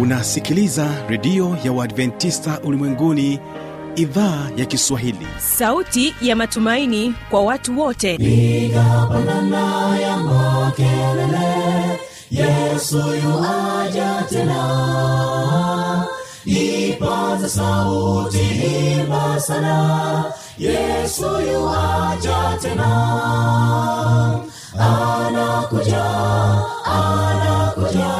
unasikiliza redio ya uadventista ulimwenguni idhaa ya kiswahili. Sauti ya matumaini kwa watu wote. Igapanana ya makelele yesu yuaja tena. Ipaza sauti himba sana yesu yuaja tena. Anakuja anakuja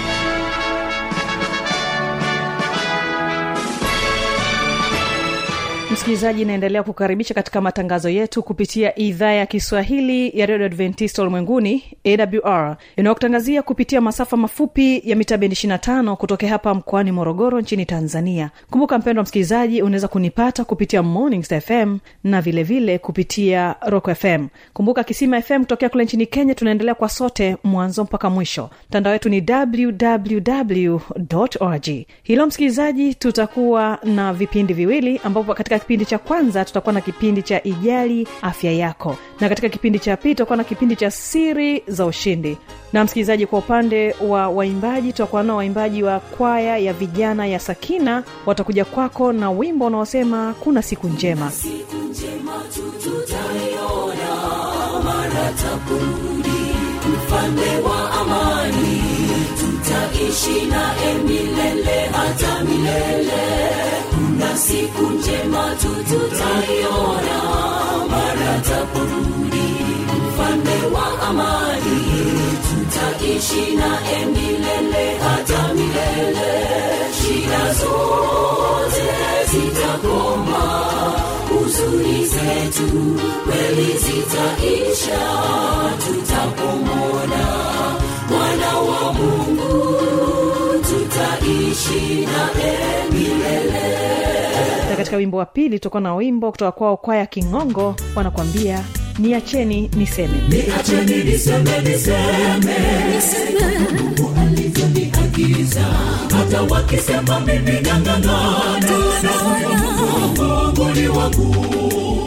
msikilizaji inaendelea kukaribisha katika matangazo yetu kupitia idhaa ya kiswahili ya redio adventista ulimwenguni awr inayokutangazia kupitia masafa mafupi ya mita bendi 25 kutokea hapa mkoani morogoro nchini tanzania. Kumbuka mpendo wa msikilizaji unaweza kunipata kupitia mornings fm na vilevile vile kupitia rock fm kumbuka kisima fm kutokea kule nchini kenya tunaendelea kwa sote mwanzo mpaka mwisho. Mtandao wetu ni www org. Hilo msikilizaji tutakuwa na vipindi viwili ambapo katika kipindi cha kwanza tutakuwa na kipindi cha ijali afya yako. Na katika kipindi cha pili tutakuwa na kipindi cha siri za ushindi. Na msikilizaji kwa upande wa waimbaji tutakuwa nao waimbaji wa kwaya ya vijana ya sakina. Watakuja kwako na wimbo unaosema kuna siku njema. Mfalme wa amani. Tutaishi naye milele hata milele kuna siku njema tu tutaiona. Mara taporudi mfalme wa amani tutaishi naye milele hata milele. Shida zote zitakoma huzuni zetu kweli zitaisha. Tutapomona mwana wa mungu tutaishi naye milele na katika wimbo wa pili tutakuwa na wimbo kutoka kwao kwaya kingongo wanakuambia niacheni niseme. Niacheni niseme niseme. Mungu alivyoniagiza hata wakisema mimi nang'ang'ana mungu ni wangu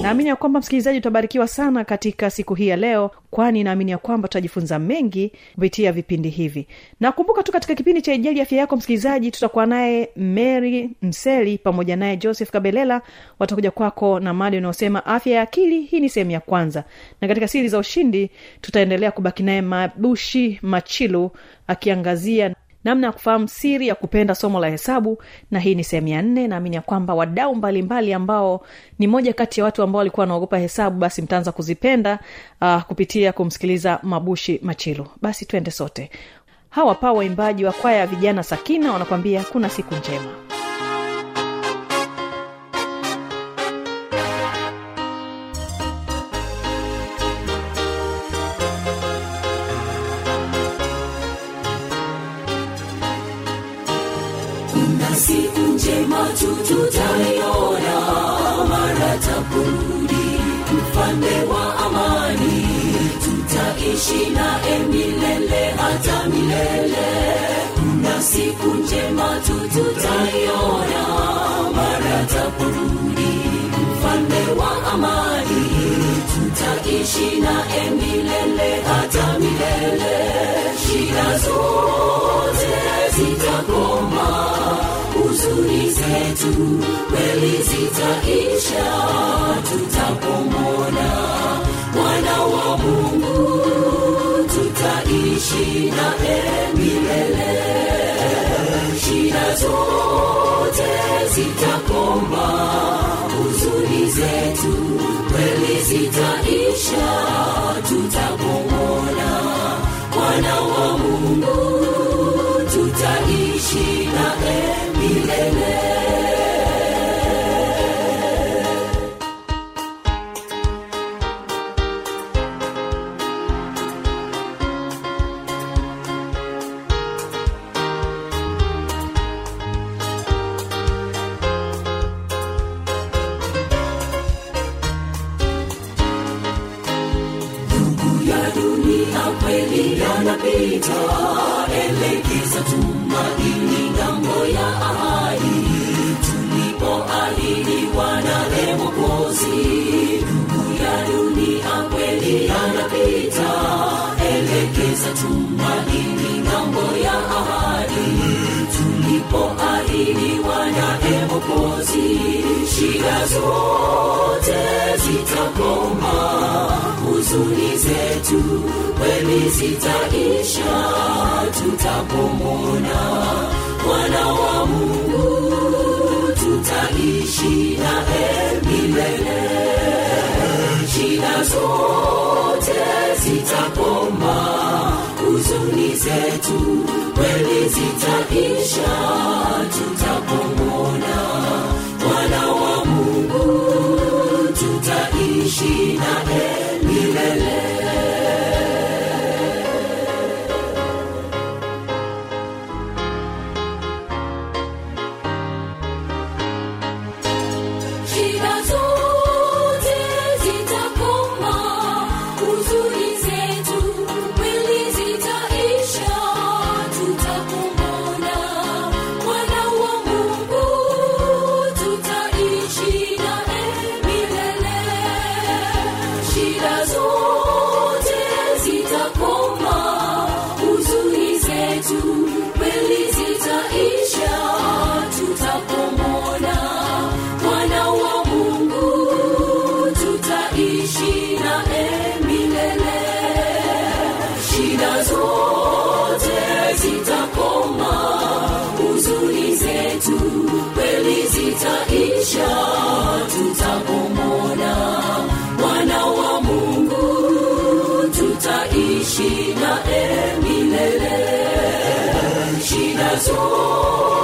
naamini ya kwamba msikilizaji utabarikiwa sana katika siku hii ya leo kwani naamini ya kwamba tutajifunza mengi kupitia vipindi hivi. Na kumbuka tu katika kipindi cha ijali afya yako msikilizaji tutakuwa naye mary mseli pamoja naye joseph kabelela watakuja kwako na mada unaosema afya ya akili hii ni sehemu ya kwanza. Na katika siri za ushindi tutaendelea kubaki naye mabushi machilu akiangazia namna ya kufahamu siri ya kupenda somo la hesabu na hii ni sehemu ya nne. Naamini ya kwamba wadau mbalimbali ambao ni moja kati ya watu ambao walikuwa wanaogopa hesabu basi mtaanza kuzipenda uh, kupitia kumsikiliza mabushi machilu. Basi twende sote. Hawa paa waimbaji wa kwaya ya vijana sakina wanakwambia kuna siku njema njema tu tutaiona mara takurudi mfalme wa amani. Tutaishi naye milele hata milele. Kuna siku njema tu tutaiona mara takurudi mfalme wa amani. Tutaishi naye milele hata milele. Shida zote zitakoma huzuni zetu kweli zitaisha. Tutapomona mwana wa mungu tutaishi naye milele. Shida zote zitakoma elekeza tumaini ng'ambo ya ahadi. Tulipoahidiwa wana emokozi shida zote zitakoma. Huzuni zetu kweli zitaisha. Tutapomona mwana wa mungu tutaishi naye milele shida zote zitakoma huzuni zetu kweli zitaisha. Tutapomona. Mwana wa mungu tutaishi naye milele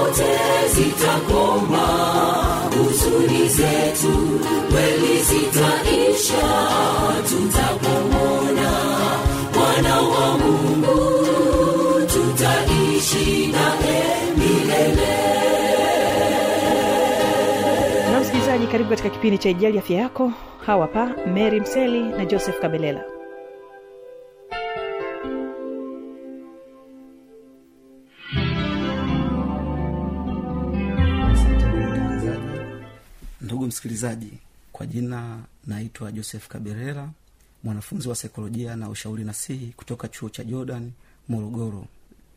zote zitakoma. Huzuni zetu kweli zitaisha. Tutapomona mwana wa mungu. Tutaishi naye milele. Na msikilizaji karibu katika kipindi cha ijali afya yako. Hawa pa mary mseli na joseph kabelela ndugu msikilizaji kwa jina naitwa joseph kaberera mwanafunzi wa saikolojia na ushauri nasihi kutoka chuo cha jordan morogoro.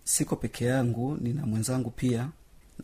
Siko peke yangu nina mwenzangu pia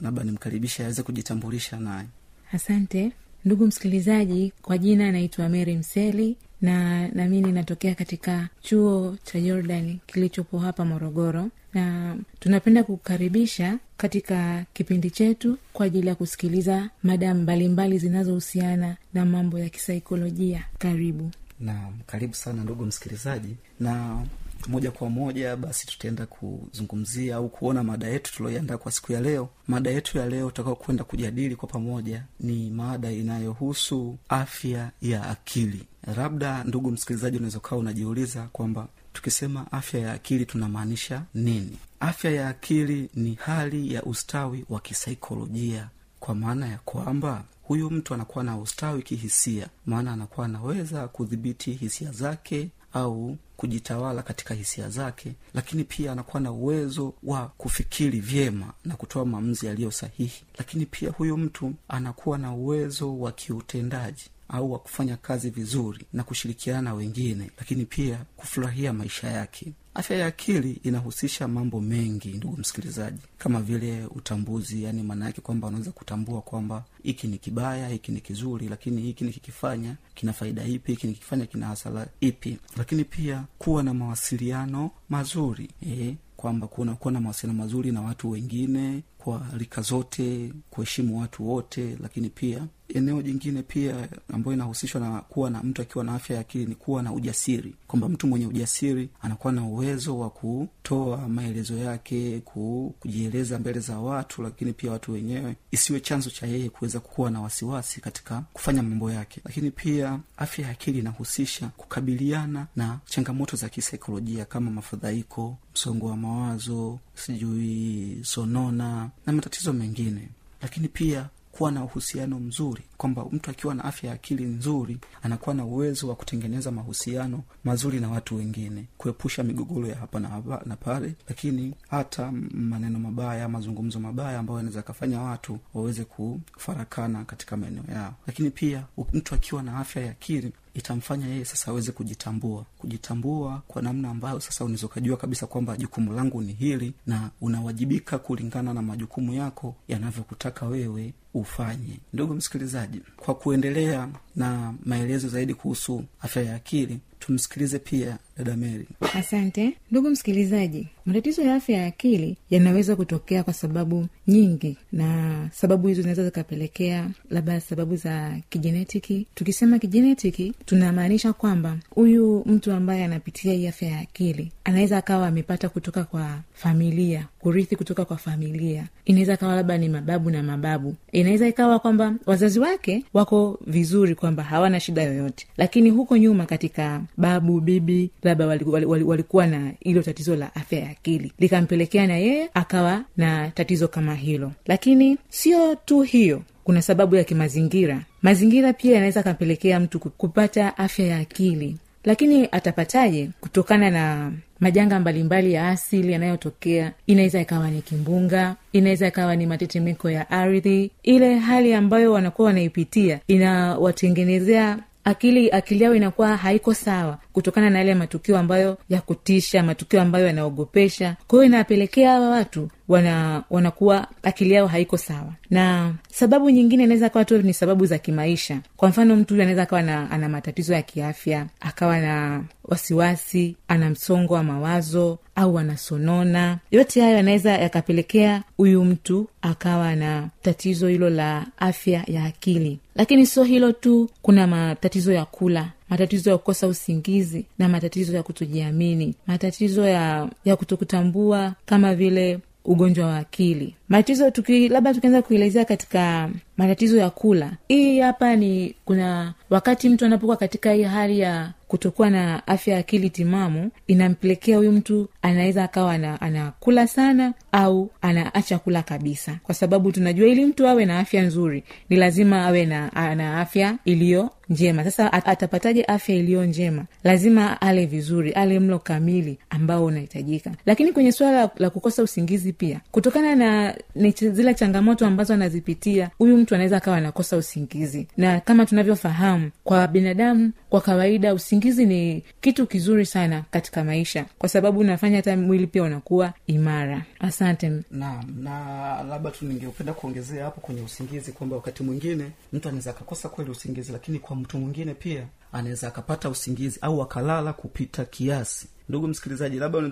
labda nimkaribishe aweze kujitambulisha naye. Asante. Ndugu msikilizaji kwa jina anaitwa mary mseli na nami ninatokea katika chuo cha jordan kilichopo hapa morogoro. Na tunapenda kukaribisha katika kipindi chetu kwa ajili ya kusikiliza mada mbalimbali zinazohusiana na mambo ya kisaikolojia. Karibu. Na karibu sana ndugu msikilizaji. Na moja kwa moja basi tutaenda kuzungumzia au kuona mada yetu tulioiandaa kwa siku ya leo. Mada yetu ya leo tutakao kwenda kujadili kwa pamoja ni mada inayohusu afya ya akili. Labda ndugu msikilizaji unaweza ukawa unajiuliza kwamba tukisema afya ya akili tunamaanisha nini? Afya ya akili ni hali ya ustawi wa kisaikolojia kwa maana ya kwamba huyu mtu anakuwa na ustawi kihisia maana anakuwa anaweza kudhibiti hisia zake au kujitawala katika hisia zake lakini pia anakuwa na uwezo wa kufikiri vyema na kutoa maamuzi yaliyo sahihi. Lakini pia huyu mtu anakuwa na uwezo wa kiutendaji au wa kufanya kazi vizuri na kushirikiana na wengine lakini pia kufurahia maisha yake afya ya akili inahusisha mambo mengi ndugu msikilizaji. Kama vile utambuzi yani maana yake kwamba unaweza kutambua kwamba hiki ni kibaya hiki ni kizuri lakini hiki nikikifanya kina faida ipi hiki nikikifanya kina hasara ipi. Lakini pia kuwa na mawasiliano mazuri e, kwamba kuna kuwa na mawasiliano mazuri na watu wengine kwa rika zote kuheshimu watu wote lakini pia eneo jingine pia ambayo inahusishwa na kuwa na mtu akiwa na afya ya akili ni kuwa na ujasiri kwamba mtu mwenye ujasiri anakuwa na uwezo wa kutoa maelezo yake kujieleza mbele za watu lakini pia watu wenyewe. Isiwe chanzo cha yeye kuweza kuwa na wasiwasi katika kufanya mambo yake. Lakini pia afya ya akili inahusisha kukabiliana na changamoto za kisaikolojia kama mafadhaiko msongo wa mawazo sijui sonona na matatizo mengine. Lakini pia kuwa na uhusiano mzuri kwamba mtu akiwa na afya ya akili nzuri anakuwa na uwezo wa kutengeneza mahusiano mazuri na watu wengine kuepusha migogoro ya hapa na, hapa na pale lakini hata maneno mabaya mazungumzo mabaya ambayo yanaweza akafanya watu waweze kufarakana katika maeneo yao. Lakini pia mtu akiwa na afya ya akili itamfanya yeye sasa aweze kujitambua. Kujitambua kwa namna ambayo sasa unaweza ukajua kabisa kwamba jukumu langu ni hili na unawajibika kulingana na majukumu yako yanavyokutaka wewe ufanye. Ndugu msikilizaji kwa kuendelea na maelezo zaidi kuhusu afya ya akili tumsikilize pia dada meri asante. Ndugu msikilizaji matatizo ya afya ya akili yanaweza kutokea kwa sababu nyingi na sababu hizo zinaweza zikapelekea labda sababu za kijenetiki. Tukisema kijenetiki tunamaanisha kwamba huyu mtu ambaye anapitia hii afya ya akili anaweza akawa amepata kutoka kwa familia kurithi kutoka kwa familia. Inaweza ikawa labda ni mababu na mababu. Inaweza ikawa kwamba wazazi wake wako vizuri kwamba hawana shida yoyote. Lakini huko nyuma katika babu bibi labda walikuwa wali, wali, wali na ilo tatizo la afya ya akili. Likampelekea na yeye akawa na tatizo kama hilo. Lakini sio tu hiyo kuna sababu ya kimazingira. Mazingira pia yanaweza akampelekea mtu kupata afya ya akili. Lakini atapataje kutokana na majanga mbalimbali ya asili yanayotokea. Inaweza ikawa ni kimbunga inaweza ikawa ni matetemeko ya ardhi. Ile hali ambayo wanakuwa wanaipitia inawatengenezea akili akili yao inakuwa haiko sawa kutokana na yale matukio ambayo ya kutisha matukio ambayo yanaogopesha. Kwa hiyo inawapelekea hawa watu wana wanakuwa akili yao haiko sawa. Na sababu nyingine inaweza kawa tu ni sababu za kimaisha. Kwa mfano mtu huyu anaweza akawa na, ana matatizo ya kiafya akawa na wasiwasi ana msongo wa mawazo au anasonona. Yote hayo yanaweza yakapelekea huyu mtu akawa na tatizo hilo la afya ya akili. Lakini sio hilo tu kuna matatizo ya kula matatizo ya kukosa usingizi na matatizo ya kutojiamini matatizo ya ya kutokutambua kama vile ugonjwa wa akili matatizo tuki labda tukianza kuelezea katika matatizo ya kula. Hii hapa ni kuna wakati mtu anapokuwa katika hii hali ya kutokuwa na afya ya akili timamu inampelekea huyu mtu anaweza akawa ana- anakula sana au anaacha kula kabisa. Kwa sababu tunajua ili mtu awe na afya nzuri ni lazima awe na, na afya iliyo njema. Sasa at- atapataje afya iliyo njema? Lazima ale vizuri ale mlo kamili ambao unahitajika. Lakini kwenye suala la, la kukosa usingizi pia kutokana na ni zile changamoto ambazo anazipitia huyu mtu anaweza akawa anakosa usingizi. Na kama tunavyofahamu kwa binadamu kwa kawaida usingizi ni kitu kizuri sana katika maisha kwa sababu unafanya hata mwili pia unakuwa imara. Asante. Naam na labda tu ningependa kuongezea hapo kwenye usingizi kwamba wakati mwingine mtu anaweza akakosa kweli usingizi lakini kwa mtu mwingine pia anaweza akapata usingizi au akalala kupita kiasi. Ndugu msikilizaji labda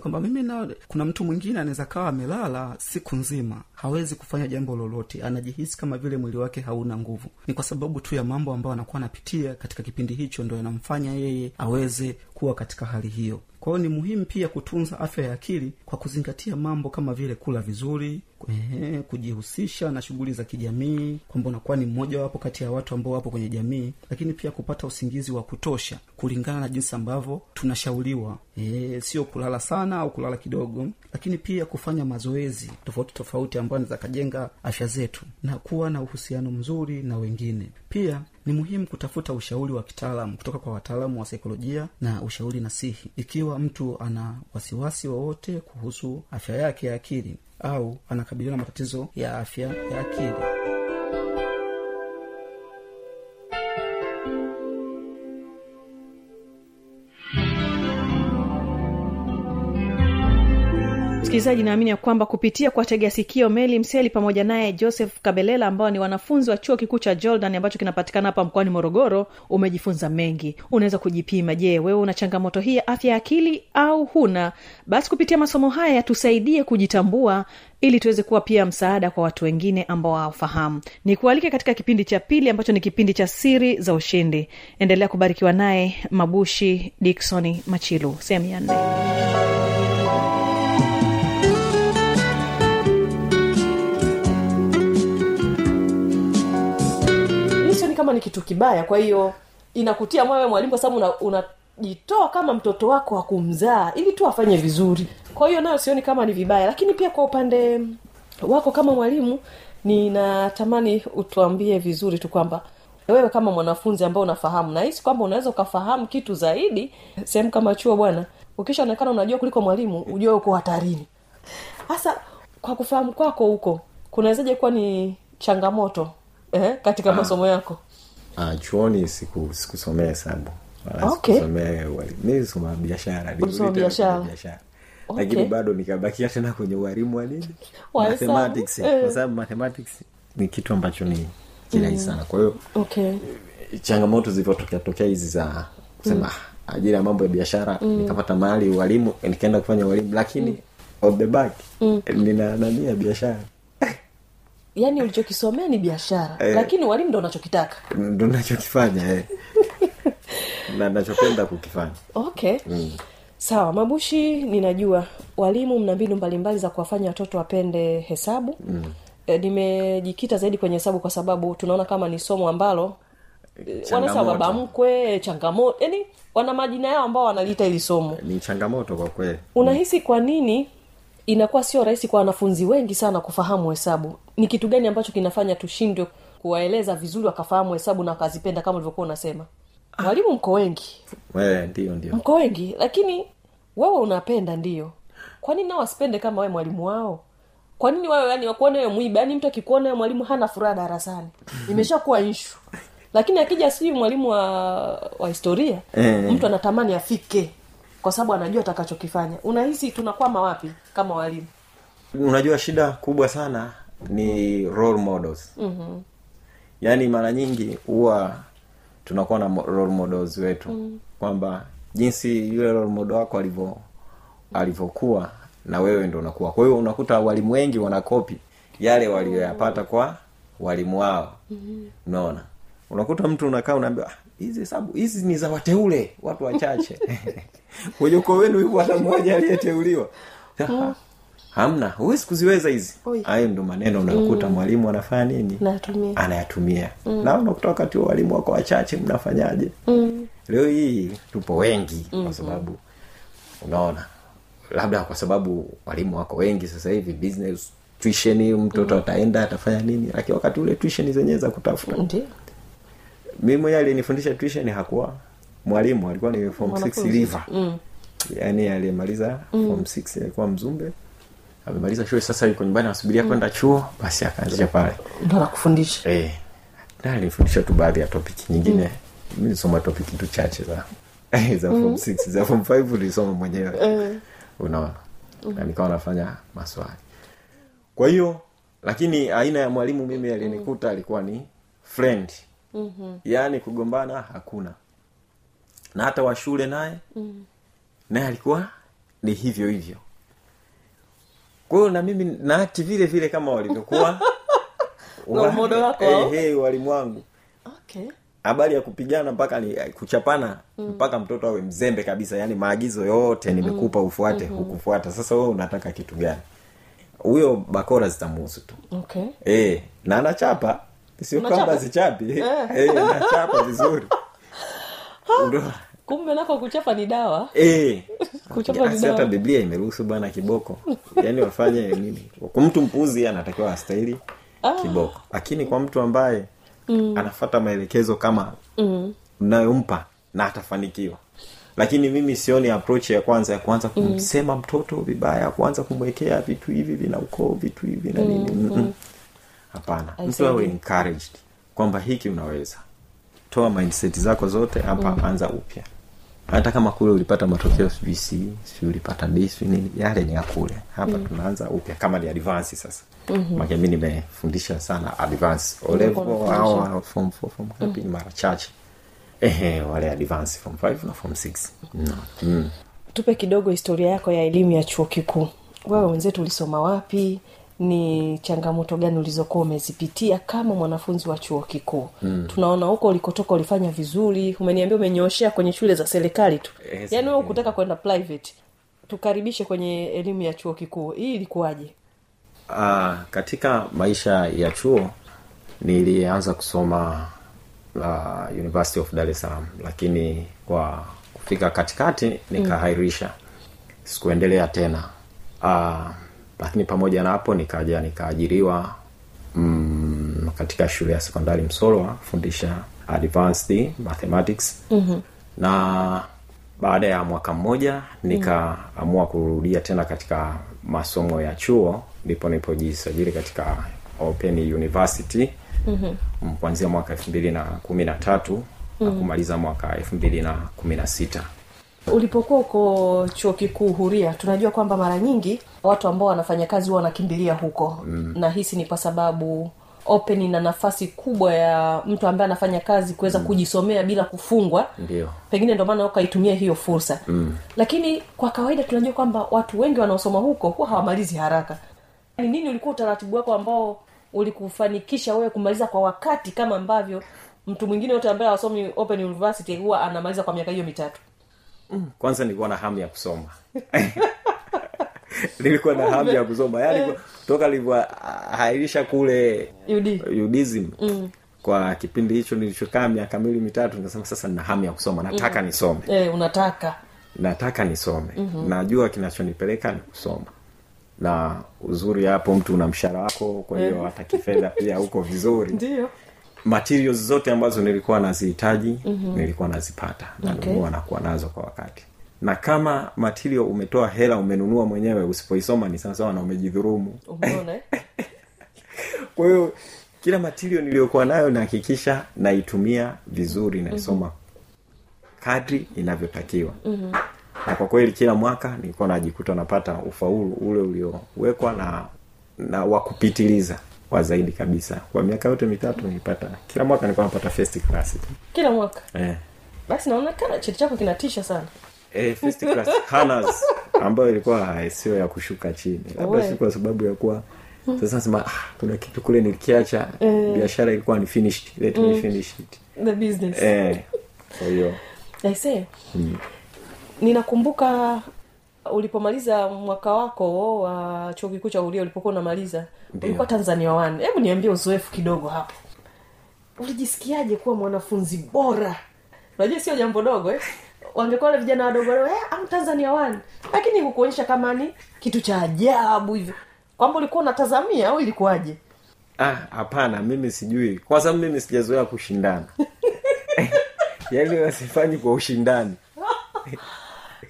kwamba na kuna mtu mwingine anaweza kawa amelala siku nzima hawezi kufanya jambo lolote anajihisi kama vile mwili wake hauna nguvu. Ni kwa sababu tu ya mambo ambayo anakuwa anapitia katika kipindi hicho ndo yanamfanya yeye aweze kuwa katika hali hiyo kwa hiyo ni muhimu pia kutunza afya ya akili kwa kuzingatia mambo kama vile kula vizuri ehe, kujihusisha na shughuli za kijamii kwamba unakuwa ni mmoja wapo kati ya watu ambao wapo kwenye jamii lakini pia kupata usingizi wa kutosha kulingana na jinsi ambavyo tunashauriwa. Sio kulala sana au kulala kidogo lakini pia kufanya mazoezi tofauti tofauti ambayo anaweza kajenga afya zetu na kuwa na uhusiano mzuri na wengine. Pia ni muhimu kutafuta ushauri wa kitaalamu kutoka kwa wataalamu wa saikolojia na ushauri nasihi. Ikiwa mtu ana wasiwasi wowote kuhusu afya yake ya akili au anakabiliwa na matatizo ya afya ya akili msikilizaji naamini ya kwamba kupitia kwa tegea sikio meli mseli pamoja naye joseph kabelela ambao ni wanafunzi wa chuo kikuu cha jordan ambacho kinapatikana hapa mkoani morogoro umejifunza mengi. Unaweza kujipima je wewe una changamoto hii ya afya ya akili au huna? Basi kupitia masomo haya tusaidie kujitambua ili tuweze kuwa pia msaada kwa watu wengine ambao hawafahamu. Nikualike katika kipindi cha pili ambacho ni kipindi cha siri za ushindi. Endelea kubarikiwa naye mabushi diksoni machilu. Sehemu ya nne kama ni kitu kibaya kwa hiyo inakutia moyo mwalimu kwa sababu unajitoa una kama mtoto wako wa kumzaa ili tu afanye vizuri. Kwa hiyo nayo sioni kama ni vibaya. Lakini pia kwa upande wako kama mwalimu ninatamani utuambie vizuri tu kwamba wewe kama mwanafunzi ambao unafahamu nahisi kwamba unaweza ukafahamu kitu zaidi sehemu kama chuo bwana. Ukishaonekana unajua kuliko mwalimu ujue uko hatarini. Hasa kwa kufahamu kwako huko kunawezaje kuwa ni changamoto eh, katika masomo yako Ah, chuoni siku sikusomea hesabu wala Okay. sikusomea nilisoma biashara biashara. Okay. lakini bado nikabakia tena kwenye ualimu wa nini mathematics Eh. kwa sababu mathematics ni kitu ambacho ni kirahisi sana kwa hiyo okay changamoto zilivyotokea tokea hizi za kusema mm. ajili ya mambo ya biashara mm. nikapata mahali ualimu nikaenda kufanya ualimu lakini mm. on the back mm. nina nania biashara yaani ulichokisomea ni biashara Eh. lakini walimu ndo unachokitaka ndo nachokifanya eh. na nachopenda kukifanya okay mm. sawa mabushi ninajua walimu mna mbinu mbalimbali za kuwafanya watoto wapende hesabu mm. e, nimejikita zaidi kwenye hesabu kwa sababu tunaona kama ni somo ambalo e, wanasema baba mkwe changamoto yani wana majina yao ambao wanaliita hili somo ni changamoto kwa kweli unahisi kwa nini inakuwa sio rahisi kwa wanafunzi wengi sana kufahamu hesabu. Ni kitu gani ambacho kinafanya tushindwe kuwaeleza vizuri wakafahamu hesabu na wakazipenda kama ulivyokuwa unasema? Walimu mko wengi. Ndio ndio. Mko wengi lakini wewe unapenda ndio. Kwa nini nao wasipende kama wewe mwalimu wao? Kwa nini wawe yani wakuone wewe mwiba? Yani mtu akikuona wewe mwalimu hana furaha darasani. Imeshakuwa ishu lakini akija sijui mwalimu wa wa historia Eh. mtu anatamani afike kwa sababu anajua atakachokifanya. Unahisi tunakwama wapi kama walimu? Unajua shida kubwa sana ni role models. Mm-hmm. yaani mara nyingi huwa tunakuwa na role models wetu. Mm. kwamba jinsi yule role model wako alivyo alivyokuwa na wewe ndo unakuwa. Kwa hiyo unakuta walimu wengi wanakopi yale walioyapata kwa walimu wao. Mm-hmm. unaona? Unakuta mtu unakaa unaambia "Ah, hizi hesabu hizi ni za wateule watu wachache. Kwenye ukoo wenu yupo hata mmoja aliyeteuliwa. Hamna. Huwezi kuziweza hizi. Hayo ndo maneno unakuta mwalimu anafanya nini? Natumia anayatumia. Mm. na unakuta wakati huo walimu wako wachache mnafanyaje? Mm. leo hii tupo wengi mm-hmm. kwa sababu unaona labda kwa sababu walimu wako wengi sasa hivi business tuition mtoto ataenda atafanya nini? Lakini wakati ule tuition zenyewe za kutafuta. Ndio mimi mwenyewe alinifundisha tuition hakuwa mwalimu alikuwa ni form 6 liver mm. yaani aliyemaliza form 6 alikuwa mzumbe. Amemaliza shule sasa yuko nyumbani anasubiria kwenda chuo basi akaanzisha pale. Ndo nakufundisha eh. Na alinifundisha tu baadhi ya topic nyingine. Mm. mi nilisoma topic tu chache za za form 6 za form 5 nilisoma mwenyewe. Unaona? Na nikawa nafanya maswali. Kwa hiyo lakini aina ya mwalimu mimi alinikuta alikuwa ni friend mm-hmm. yaani kugombana hakuna. Na hata wa shule naye mm. naye alikuwa ni hivyo hivyo. Kwa hiyo na mimi naati vile vile kama walivyokuwa. Walimu wangu. Okay. Habari ya kupigana mpaka ni kuchapana mm. mpaka mtoto awe mzembe kabisa. Yani maagizo yote nimekupa ufuate mm-hmm. hukufuata. Sasa wewe unataka kitu gani? Huyo bakora zitamuhusu tu. Okay. E, na anachapa sio kwamba zichapi e, anachapa vizuri. Kumbe nako kuchapa ni dawa. Eh. Kuchapa ni si hata biblia imeruhusu bwana kiboko. Yaani wafanye nini? Kwa mtu mpuzi anatakiwa astahili kiboko. Lakini kwa mtu ambaye mm. anafata maelekezo kama mm. unayompa na atafanikiwa. Lakini mimi sioni approach ya kwanza ya kuanza kumsema mtoto vibaya kuanza kumwekea vitu hivi vina ukoo vitu hivi na nini. Mm-mm. Hapana. Mtu awe encouraged kwamba hiki unaweza. Toa mindset zako zote hapa anza upya. Hata kama kule ulipata matokeo sijui si ulipata d nini yale ni ya kule. Hapa tunaanza upya kama ni advance sasa. Mm-hmm. make mi nimefundisha sana advance. Olevo au form four form ngapi ni mara chache. Ehe wale advance form five na form six. No. mm. tupe kidogo historia yako ya elimu ya chuo kikuu. Wewe wenzetu ulisoma wapi ni changamoto gani ulizokuwa umezipitia kama mwanafunzi wa chuo kikuu? Mm. tunaona huko ulikotoka ulifanya vizuri umeniambia umenyooshea kwenye shule za serikali tu. Yes, yaani wewe ukutaka kwenda private tukaribishe kwenye elimu ya chuo kikuu hii ilikuwaje? Uh, katika maisha ya chuo nilianza kusoma uh, university of dar es salaam lakini kwa kufika katikati nikahairisha. Sikuendelea tena. Uh, lakini pamoja na hapo nikaja nikaajiriwa mm, katika shule ya sekondari msolwa kufundisha advanced mathematics mm-hmm. na baada ya mwaka mmoja nikaamua kurudia tena katika masomo ya chuo ndipo nilipojisajili katika open university mm-hmm. kuanzia mwaka elfu mbili na kumi na tatu na kumaliza mwaka elfu mbili na kumi na sita ulipokuwa uko chuo kikuu huria tunajua kwamba mara nyingi watu ambao wanafanya kazi huwa wanakimbilia huko mm. na hisi ni kwa sababu open na nafasi kubwa ya mtu ambaye anafanya kazi kuweza mm. kujisomea bila kufungwa Ndiyo. pengine ndio maana ukaitumia hiyo fursa mm. lakini kwa kawaida tunajua kwamba watu wengi wanaosoma huko huwa hawamalizi haraka ni nini ulikuwa utaratibu wako ambao ulikufanikisha wewe kumaliza kwa wakati kama ambavyo mtu mwingine yote ambaye awasomi open university huwa anamaliza kwa miaka hiyo mitatu kwanza nilikuwa na hamu ya kusoma. Nilikuwa na hamu ya kusoma. Yaani toka livyohairisha kule UD. udism mm. kwa kipindi hicho nilichokaa miaka miwili mitatu nikasema sasa nina hamu ya kusoma nataka mm. nisome. E, unataka. Nataka nisome. Mm-hmm. najua kinachonipeleka ni kusoma. Na uzuri hapo mtu una mshara wako kwa hiyo hata kifedha pia uko vizuri. Ndio materials zote ambazo nilikuwa nazihitaji mm-hmm. nilikuwa nazipata nanunua Okay. nakuwa nazo kwa wakati na kama material umetoa hela umenunua mwenyewe usipoisoma ni sawasawa na umejidhurumu kwa hiyo kila material niliyokuwa nayo nahakikisha naitumia vizuri naisoma kadri inavyotakiwa mm-hmm. na kwa kweli kila mwaka nilikuwa najikuta napata ufaulu ule uliowekwa na na wa kupitiliza wa zaidi kabisa. Kwa miaka yote mitatu nilipata. Kila mwaka nilikuwa napata first class. Kila mwaka? Eh. basi naonekana cheti chako kinatisha sana. Eh, first class honors ambayo ilikuwa sio ya kushuka chini. Labda si kwa sababu ya kuwa sasa nasema ah, kuna kitu kule nilikiacha. Biashara ilikuwa ni finished. Let me finish it. The business. Eh, kwa hiyo. Aisee ninakumbuka ulipomaliza mwaka wako wa chuo kikuu cha ulia ulipokuwa unamaliza ulikuwa tanzania one. Hebu niambie uzoefu kidogo hapo. Ulijisikiaje kuwa mwanafunzi bora? Unajua sio jambo dogo eh? wangekuwa wale vijana wadogo eh, am tanzania one. Lakini hukuonyesha kama ni kitu cha ajabu hivyo kwamba ulikuwa unatazamia au ilikuwaje? Ah hapana mimi sijui. Kwa sababu mimi sijazoea kushindana. Yaani wasifanyi kwa ushindani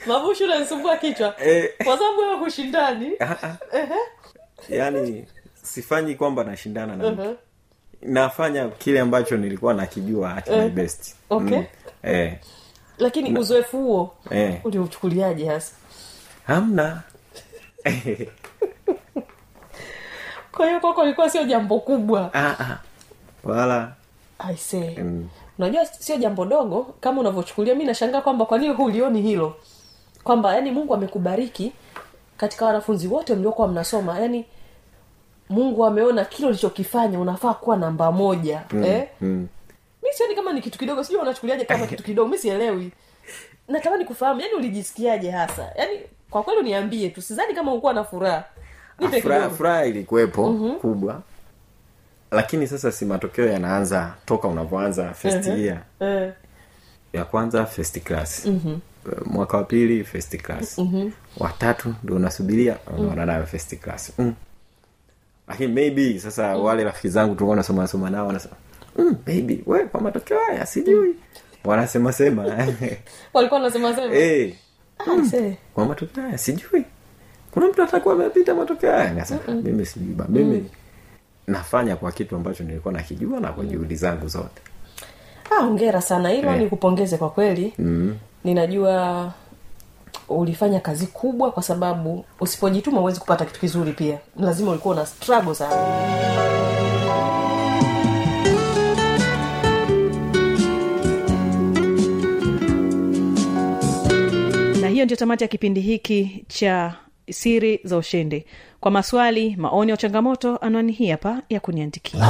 mavushu unanisumbua kichwa. Eh. kwa sababu wewe hushindani Ah, ah. yaani sifanyi kwamba nashindana na mtu. Nafanya kile ambacho nilikuwa nakijua at my best. Okay. eh, lakini uzoefu huo eh. uliuchukuliaje hasa? Hamna. Kwa hiyo kwako ilikuwa sio jambo kubwa. Ah, wala. Aisee mm, unajua sio jambo dogo kama unavyochukulia mi nashangaa kwamba kwa nini hulioni hilo kwamba yani mungu amekubariki katika wanafunzi wote mliokuwa mnasoma. Yani mungu ameona kile ulichokifanya unafaa kuwa namba moja mm, eh? mm. mi sioni kama ni kitu kidogo sijui wanachukuliaje kama kitu kidogo mi sielewi. Natamani kufahamu yani ulijisikiaje hasa? Yani kwa kweli niambie tu sidhani kama ukuwa na furaha. Furaha furaha ilikuwepo mm-hmm. kubwa. Lakini sasa si matokeo yanaanza toka unavyoanza first year. Eh, ya kwanza first class. Mm-hmm. Mwaka wa pili first class. Mm-hmm. watatu ndio unasubiria unaona nayo first class. Mm. lakini maybe sasa mm. wale rafiki zangu tulikuwa nasoma nasoma nao wanasema mm, maybe we kwa matokeo haya sijui. Wanasema sema. Walikuwa wanasema sema? Hey, mm. kwa matokeo haya sijui. Kuna mtu atakuwa amepita matokeo haya? Nikasema, mimi sijui ba mimi nafanya kwa kitu ambacho nilikuwa nakijua na kwa juhudi zangu zote. Ah, ongera sana. Hilo Eh. nikupongeze kwa kweli. Mm. Ninajua ulifanya kazi kubwa kwa sababu usipojituma huwezi kupata kitu kizuri pia. Lazima ulikuwa una struggle sana. Na hiyo ndio tamati ya kipindi hiki cha siri za ushindi kwa maswali maoni ya changamoto anwani hii hapa ya kuniandikia.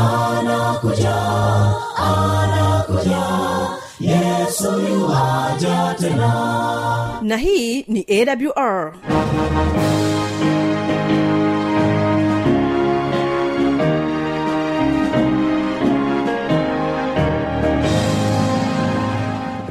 Na hii ni awr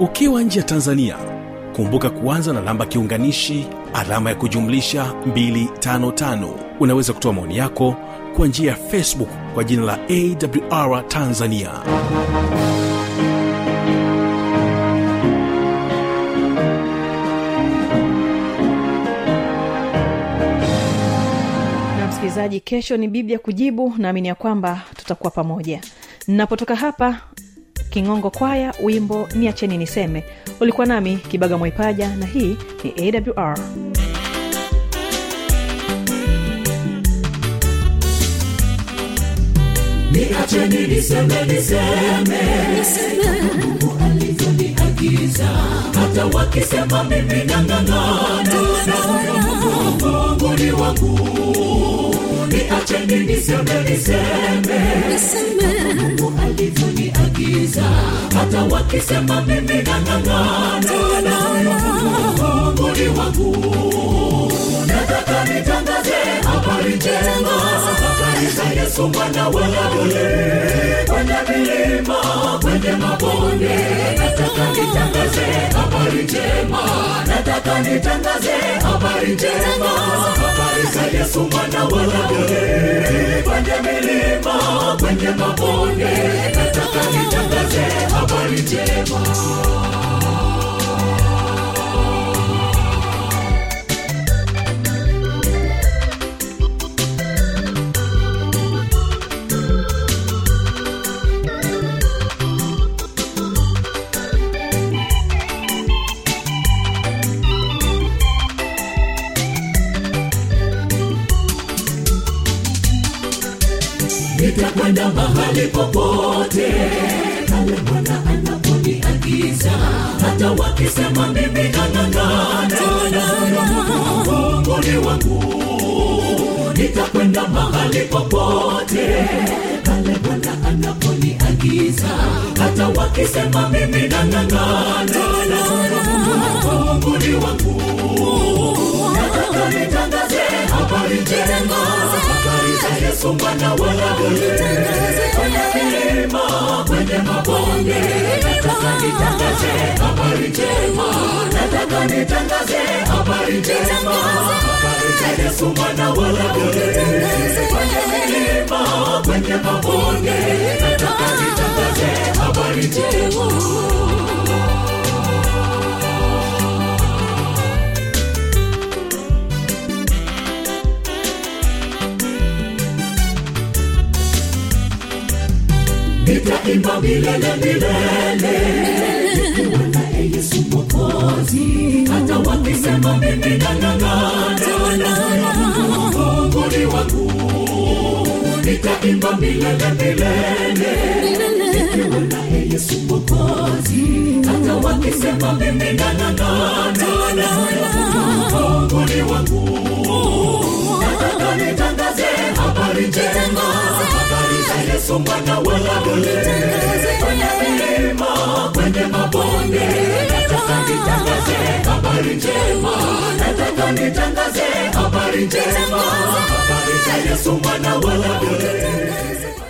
ukiwa nje ya tanzania kumbuka kuanza na namba kiunganishi alama ya kujumlisha 255 unaweza kutoa maoni yako kwa njia ya facebook kwa jina la awr tanzania. Msikilizaji kesho ni biblia kujibu naamini ya kwamba tutakuwa pamoja. Napotoka hapa kingongo kwaya wimbo ni acheni niseme. Ulikuwa nami kibaga mwaipaja na hii ni awr niacheni niseme niseme. Mungu alivyoniagiza hata wakisema mimi nang'ang'ana. Ni wangu. Niacheni niseme niseme. Mungu alivyoniagiza hata wakisema mimi nang'ang'ana ni wangu nataka nitangaze habari njema habari yesu mwana wa daudi kwenye milima kwenye mabonde. Nataka nitangaze habari njema nataka nitangaze habari njema. Habari za yesu mwana wa daudi kwenye milima kwenye mabonde. Nataka nitangaze habari njema nitakwenda mahali popote. Pale bwana anaponiagiza hata wakisema mimi nang'ang'ana wangu nitakwenda mahali popote. Pale bwana anaponiagiza hata wakisema mimi nang'ang'ana mungu wangu nataka nitangaze habari njema habari za yesu mwana wa daudi kwenye milima kwenye mabonde. Nataka nitangaze habari njema. Nataka nitangaze habari njema. Habari za yesu mwana wa daudi kwenye milima kwenye mabonde. Nataka nitangaze habari njema nitaimba milele milele nikiwa naye yesu mokozi hata wakisema mimi nang'ang'ana wangu nataka nitangaze habari njema habari za yesu mwana wa daudi kwenye milima kwenye mabonde nataka nitangaze habari njema nataka nitangaze habari njema. Habari za yesu mwana wa daudi